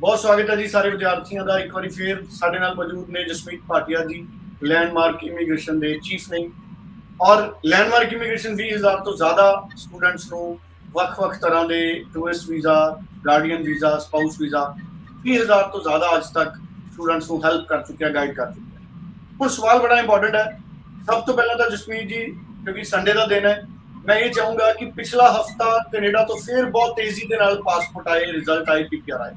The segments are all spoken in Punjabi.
ਬਹੁਤ ਸਵਾਗਤ ਹੈ ਜੀ ਸਾਰੇ ਵਿਦਿਆਰਥੀਆਂ ਦਾ ਇੱਕ ਵਾਰੀ ਫੇਰ ਸਾਡੇ ਨਾਲ ਮੌਜੂਦ ਨੇ ਜਸਮੀਤ ਭਾਟੀਆ ਜੀ ਲੈਂਡਮਾਰਕ ਇਮੀਗ੍ਰੇਸ਼ਨ ਦੇ ਚੀਫ ਨੇ। ਔਰ ਲੈਂਡਮਾਰਕ ਇਮੀਗ੍ਰੇਸ਼ਨ 20000 ਤੋਂ ਜ਼ਿਆਦਾ ਸਟੂਡੈਂਟਸ ਨੂੰ ਵੱਖ-ਵੱਖ ਤਰ੍ਹਾਂ ਦੇ tourist visa guardian visa spouse visa 20000 ਤੋਂ ਜ਼ਿਆਦਾ ਅੱਜ ਤੱਕ ਸਟੂਡੈਂਟਸ ਨੂੰ ਹੈਲਪ ਕਰ ਚੁੱਕਿਆ ਗਾਈਡ ਕਰ ਚੁੱਕਿਆ। ਹੁਣ ਸਵਾਲ ਬੜਾ ਇੰਪੋਰਟੈਂਟ ਹੈ। ਸਭ ਤੋਂ ਪਹਿਲਾਂ ਤਾਂ ਜਸਮੀਤ ਜੀ, ਕਿਉਂਕਿ ਸੰਡੇ ਦਾ ਦਿਨ ਹੈ, ਮੈਂ ਇਹ ਚਾਹੂੰਗਾ ਕਿ ਪਿਛਲਾ ਹਫਤਾ ਕੈਨੇਡਾ ਤੋਂ ਫਿਰ ਬਹੁਤ ਤੇਜ਼ੀ ਦੇ ਨਾਲ ਪਾਸਪੋਰਟ ਆਏ ਰਿਜ਼ਲਟ ਆਏ ਪੀਪੀਆਰ ਆਏ।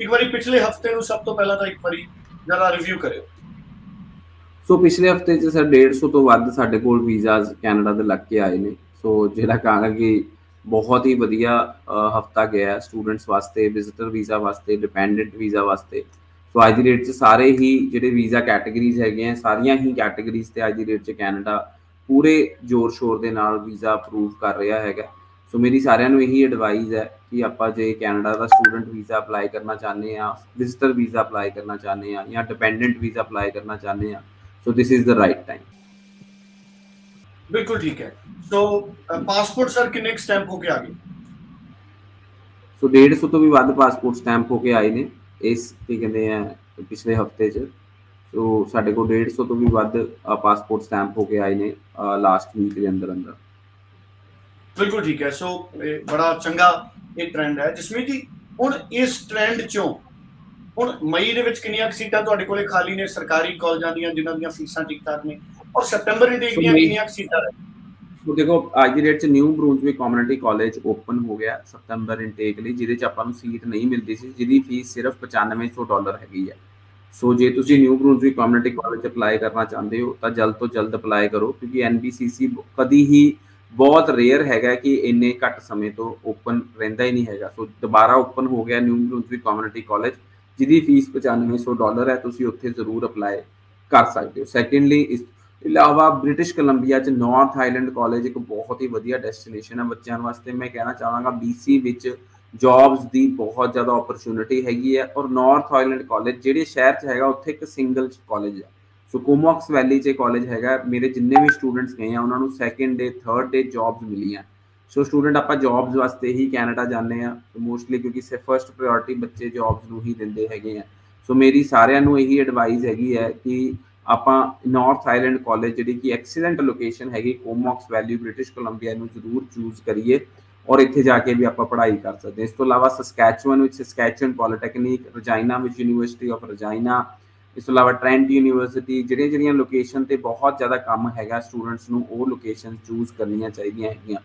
ਇੱਕ ਵਾਰੀ ਪਿਛਲੇ ਹਫ਼ਤੇ ਨੂੰ ਸਭ ਤੋਂ ਪਹਿਲਾਂ ਤਾਂ ਇੱਕ ਵਾਰੀ ਜਰਾ ਰਿਵਿਊ ਕਰਿਓ। ਸੋ ਪਿਛਲੇ ਹਫ਼ਤੇ 'ਚ ਸਰ 150 ਤੋਂ ਵੱਧ ਸਾਡੇ ਕੋਲ ਵੀਜ਼ਾਸ ਕੈਨੇਡਾ ਦੇ ਲੱਗ ਕੇ ਆਏ ਨੇ। ਸੋ ਜਿਹੜਾ ਕਹਾਂਗਾ ਕਿ ਬਹੁਤ ਹੀ ਵਧੀਆ ਹਫਤਾ ਗਿਆ ਹੈ ਸਟੂਡੈਂਟਸ ਵਾਸਤੇ ਵਿਜ਼ਿਟਰ ਵੀਜ਼ਾ ਵਾਸਤੇ ਡਿਪੈਂਡੈਂਟ ਵੀਜ਼ਾ ਵਾਸਤੇ। ਸੋ ਅੱਜ ਦੀ ਡੇਟ 'ਚ ਸਾਰੇ ਹੀ ਜਿਹੜੇ ਵੀਜ਼ਾ ਕੈਟਾਗਰੀਜ਼ ਹੈਗੇ ਆ, ਸਾਰੀਆਂ ਹੀ ਕੈਟਾਗਰੀਜ਼ ਤੇ ਅੱਜ ਦੀ ਡੇਟ 'ਚ ਕੈਨੇਡਾ ਪੂਰੇ ਜ਼ੋਰ ਸ਼ੋਰ ਦੇ ਨਾਲ ਵੀਜ਼ਾ ਅਪਰੂਵ ਕਰ ਰਿਹਾ ਹੈਗਾ। ਸੋ ਮੇਰੀ ਸਾਰਿਆਂ ਨੂੰ ਇਹੀ ਐਡਵਾਈਸ ਹੈ ਕਿ ਆਪਾਂ ਜੇ ਕੈਨੇਡਾ ਦਾ ਸਟੂਡੈਂਟ ਵੀਜ਼ਾ ਅਪਲਾਈ ਕਰਨਾ ਚਾਹੁੰਦੇ ਆ ਵਿਜ਼ਿਟਰ ਵੀਜ਼ਾ ਅਪਲਾਈ ਕਰਨਾ ਚਾਹੁੰਦੇ ਆ ਜਾਂ ਡਿਪੈਂਡੈਂਟ ਵੀਜ਼ਾ ਅਪਲਾਈ ਕਰਨਾ ਚਾਹੁੰਦੇ ਆ so this is the right time ਬਿਲਕੁਲ ਠੀਕ ਹੈ ਸੋ ਪਾਸਪੋਰਟ ਸਰ ਕਿੰਨੇ ਸਟੈਂਪ ਹੋ ਕੇ ਆ ਗਏ ਸੋ 150 ਤੋਂ ਵੀ ਵੱਧ ਪਾਸਪੋਰਟ ਸਟੈਂਪ ਹੋ ਕੇ ਆਏ ਨੇ ਇਸ ਕੀ ਕਹਿੰਦੇ ਆ ਪਿਛਲੇ ਹਫ਼ਤੇ 'ਚ ਸੋ ਸਾਡੇ ਕੋਲ 150 ਤੋਂ ਵੀ ਵੱਧ ਪਾਸਪੋਰਟ ਸਟੈਂਪ ਹੋ ਕੇ ਆਏ ਨੇ ਲਾਸਟ ਵੀਕ ਦੇ ਅੰਦਰ ਅੰਦਰ ਬਿਲਕੁਲ ਠੀਕ ਹੈ। ਸੋ ਬੜਾ ਚੰਗਾ ਇਹ ਟ੍ਰੈਂਡ ਹੈ ਜਿਸਮੀ ਜੀ ਹੁਣ ਇਸ ਟ੍ਰੈਂਡ ਚੋਂ ਹੁਣ ਮਈ ਦੇ ਵਿੱਚ ਕਿੰਨੀਆਂ ਸੀਟਾਂ ਤੁਹਾਡੇ ਕੋਲੇ ਖਾਲੀ ਨੇ ਸਰਕਾਰੀ ਕਾਲਜਾਂ ਦੀਆਂ ਜਿਨ੍ਹਾਂ ਦੀਆਂ ਫੀਸਾਂ ਠੀਕ ਠਾਕ ਨੇ ਔਰ ਸਤੰਬਰ ਇਨਟੇਕ ਦੀਆਂ ਕਿੰਨੀਆਂ ਸੀਟਾਂ ਨੇ? ਸੋ ਦੇਖੋ ਅੱਜ ਦੀ ਡੇਟ 'ਚ New Brunswick community college open ਹੋ ਗਿਆ ਸਤੰਬਰ ਇਨਟੇਕ ਲਈ ਜਿਹਦੇ 'ਚ ਆਪਾਂ ਨੂੰ ਸੀਟ ਨਹੀਂ ਮਿਲਦੀ ਸੀ ਜਿਹਦੀ ਫੀਸ ਸਿਰਫ 9500 ਡਾਲਰ ਹੈਗੀ ਹੈ ਸੋ ਜੇ ਤੁਸੀਂ New Brunswick community college apply ਕਰਨਾ ਚਾਹੁੰਦੇ ਹੋ ਤਾਂ ਜਲਦ ਤੋਂ ਜਲਦ ਅਪਲਾਈ ਕਰੋ ਕਿਉਂਕਿ ਐਨਬੀਸੀਸੀ ਕਦੀ ਹੀ ਬਹੁਤ ਰੇਅਰ ਹੈਗਾ ਕਿ ਇੰਨੇ ਘੱਟ ਸਮੇਂ ਤੋਂ ਓਪਨ ਰਹਿੰਦਾ ਹੀ ਨਹੀਂ ਹੈਗਾ। ਸੋ ਦੁਬਾਰਾ ਓਪਨ ਹੋ ਗਿਆ ਨਿਊ ਮਲੂਨਵੀ ਕਮਿਊਨਿਟੀ ਕਾਲਜ ਜਿਹਦੀ ਫੀਸ 9500 ਡਾਲਰ ਹੈ, ਤੁਸੀਂ ਉੱਥੇ ਜ਼ਰੂਰ ਅਪਲਾਈ ਕਰ ਸਕਦੇ ਹੋ। ਸੈਕੰਡਲੀ ਇਸ ਇਲਾਵਾ ਬ੍ਰਿਟਿਸ਼ ਕੋਲੰਬੀਆ ਚ ਨਾਰਥ ਆਈਲੈਂਡ ਕਾਲਜ ਇੱਕ ਬਹੁਤ ਹੀ ਵਧੀਆ ਡੈਸਟੀਨੇਸ਼ਨ ਹੈ ਬੱਚਿਆਂ ਵਾਸਤੇ। ਮੈਂ ਕਹਿਣਾ ਚਾਹਾਂਗਾ BC ਵਿੱਚ ਜੌਬਸ ਦੀ ਬਹੁਤ ਜ਼ਿਆਦਾ ਓਪਰਚ्युनिटी ਹੈਗੀ ਹੈ ਔਰ ਨਾਰਥ ਆਈਲੈਂਡ ਕਾਲਜ ਜਿਹੜੇ ਸ਼ਹਿਰ ਚ ਹੈਗਾ, ਉੱਥੇ ਇੱਕ ਸਿੰਗਲ ਕਾਲਜ ਹੈ। ਸੋ ਕੋਮੌਕਸ ਵੈਲੀ 'ਚ ਕਾਲਜ ਹੈਗਾ, ਮੇਰੇ ਜਿੰਨੇ ਵੀ ਸਟੂਡੈਂਟਸ ਗਏ ਆ, ਉਹਨਾਂ ਨੂੰ second day third day jobs ਮਿਲੀਆਂ। ਸੋ ਸਟੂਡੈਂਟ ਆਪਾਂ ਜੌਬਸ ਵਾਸਤੇ ਹੀ ਕੈਨੇਡਾ ਜਾਂਦੇ ਆ ਮੋਸਟਲੀ ਕਿਉਂਕਿ ਸੇ ਫਰਸਟ ਪ੍ਰਾਇੋਰਟੀ ਬੱਚੇ ਜੌਬਸ ਨੂੰ ਹੀ ਦਿੰਦੇ ਹੈਗੇ ਆ। ਸੋ ਮੇਰੀ ਸਾਰਿਆਂ ਨੂੰ ਇਹੀ ਐਡਵਾਈਸ ਹੈਗੀ ਹੈ ਕਿ ਆਪਾਂ ਨਾਰਥ ਆਈਲੈਂਡ ਕਾਲਜ ਜਿਹੜੀ ਕਿ ਐਕਸੀਲੈਂਟ ਲੋਕੇਸ਼ਨ ਹੈਗੀ ਕੋਮੌਕਸ ਵੈਲੀ ਬ੍ਰਿਟਿਸ਼ ਕੋਲੰਬੀਆ ਨੂੰ ਜ਼ਰੂਰ ਚੂਜ਼ ਕਰੀਏ ਔਰ ਇੱਥੇ ਜਾ ਕੇ ਵੀ ਆਪਾਂ ਪੜ੍ਹਾਈ ਕਰ ਸਕਦੇ ਇਸ ਤੋਂ ਇਲਾਵਾ ਸਸਕੈਚੁਅਨ ਵਿੱਚ ਸਸਕੈਚੁਅਨ ਪੋਲੀਟੈਕਨਿਕ ਰਜਾਈਨਾ ਵਿੱਚ ਯੂਨੀਵਰਸਿਟੀ ਆਫ ਰਜਾਈਨਾ ਇਸ ਤੋਂ ਇਲਾਵਾ ਟ੍ਰੈਂਟ ਯੂਨੀਵਰਸਿਟੀ ਜਿਹੜੀਆਂ ਜਿਹੜੀਆਂ ਲੋਕੇਸ਼ਨ ਤੇ ਬਹੁਤ ਜ਼ਿਆਦਾ ਕੰਮ ਹੈਗਾ ਸਟੂਡੈਂਟਸ ਨੂੰ ਉਹ ਲੋਕੇਸ਼ਨ ਚੂਜ਼ ਕਰਨੀਆਂ ਚਾਹੀਦੀਆਂ ਹੈਗੀਆਂ।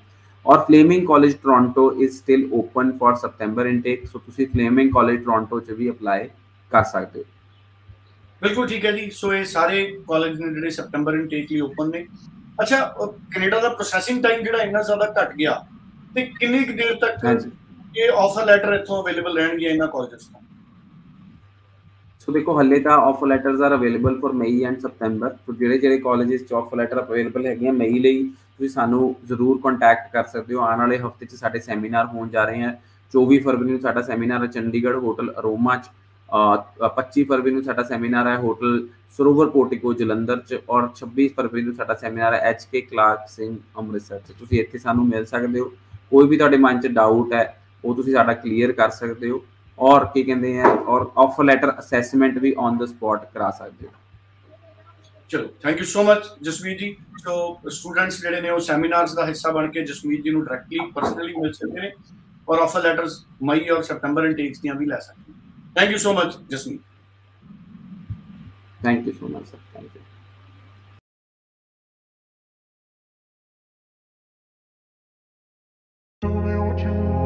ਔਰ Fleming college Toronto is still open for September intake so ਤੁਸੀਂ ਫਲੇਮਿੰਗ ਕਾਲਜ ਟੋਰਾਂਟੋ 'ਚ ਵੀ ਅਪਲਾਈ ਕਰ ਸਕਦੇ ਹੋ। ਬਿਲਕੁਲ ਠੀਕ ਹੈ ਜੀ। ਸੋ ਇਹ ਸਾਰੇ ਕਾਲਜ ਨੇ ਜਿਹੜੇ ਸਪਟੈਂਬਰ ਇਨਟੇਕ ਲਈ ਓਪਨ ਨੇ। ਅੱਛਾ ਕੈਨੇਡਾ ਦਾ ਪ੍ਰੋਸੈਸਿੰਗ ਟਾਈਮ ਜਿਹੜਾ ਇੰਨਾ ਜ਼ਿਆਦਾ ਘਟ ਗਿਆ ਤੇ ਕਿੰਨੀ ਕੁ ਦੇਰ ਤੱਕ ਇਹ ਆਫਰ ਲੈਟਰ ਇੱਥੋਂ ਅਵੇਲੇਬਲ ਰਹਿਣਗੇ ਇਹਨਾਂ ਕਾਲਜਸ ਤੋਂ? ਸੋ ਦੇਖੋ ਹੱਲੇ ਤਾਂ offer letters are available for May and September so ਜਿਹੜੇ ਜਿਹੜੇ ਕਾਲਜਸ ਚ ਆਫਰ ਲੈਟਰ ਅਵੇਲੇਬਲ ਹੈਗੀਆਂ ਮਈ ਲਈ ਤੁਸੀਂ ਸਾਨੂੰ ਜ਼ਰੂਰ ਕੰਟੈਕਟ ਕਰ ਸਕਦੇ ਹੋ ਆਉਣ ਵਾਲੇ ਹਫ਼ਤੇ 'ਚ ਸਾਡੇ ਸੈਮੀਨਾਰ ਹੋਣ ਜਾ ਰਹੇ ਹਨ 24 ਫਰਵਰੀ ਨੂੰ ਸਾਡਾ ਸੈਮੀਨਾਰ ਹੈ ਚੰਡੀਗੜ੍ਹ ਹੋਟਲ ਅਰੋਮਾ 'ਚ 25 ਫਰਵਰੀ ਨੂੰ ਸਾਡਾ ਸੈਮੀਨਾਰ ਹੈ ਹੋਟਲ ਸਰੋਵਰ ਪੋਰਟਿਕੋ ਜਲੰਧਰ 'ਚ ਔਰ 26 ਫਰਵਰੀ ਨੂੰ ਸਾਡਾ ਸੈਮੀਨਾਰ ਹੈ H K Clark Singh Amritsar 'ਚ ਤੁਸੀਂ ਇੱਥੇ ਸਾਨੂੰ ਮਿਲ ਸਕਦੇ ਹੋ ਕੋਈ ਵੀ ਤੁਹਾਡੇ ਮਨ 'ਚ ਡਾਊਟ ਹੈ ਉਹ ਤੁਸੀਂ ਸਾਡਾ ਕਲੀਅਰ ਕਰ ਸਕਦੇ ਹੋ ਔਰ ਕੀ ਕਹਿੰਦੇ ਆ ਔਰ ਆਫਰ ਲੈਟਰ ਅਸੈਸਮੈਂਟ ਵੀ ਔਨ ਦਾ ਸਪੌਟ ਕਰਾ ਸਕਦੇ ਹੋ ਚਲੋ thank you so much Jasmeet ji so students ਜਿਹੜੇ ਨੇ ਉਹ ਸੈਮੀਨਾਰਸ ਦਾ ਹਿੱਸਾ ਬਣ ਕੇ ਜਸਮੀਤ ਜੀ ਨੂੰ ਡਾਇਰੈਕਟਲੀ ਪਰਸਨਲੀ ਮਿਲ ਸਕਦੇ ਨੇ ਔਰ ਆਫਰ ਲੈਟਰਸ ਮਈ ਔਰ ਸਪਟੈਂਬਰ ਇਨਟੇਕਸ ਦੀਆਂ ਵੀ ਲੈ ਸਕਦੇ ਨੇ। Thank you so much Jasmeet thank you so much sir thank you Tell me what you.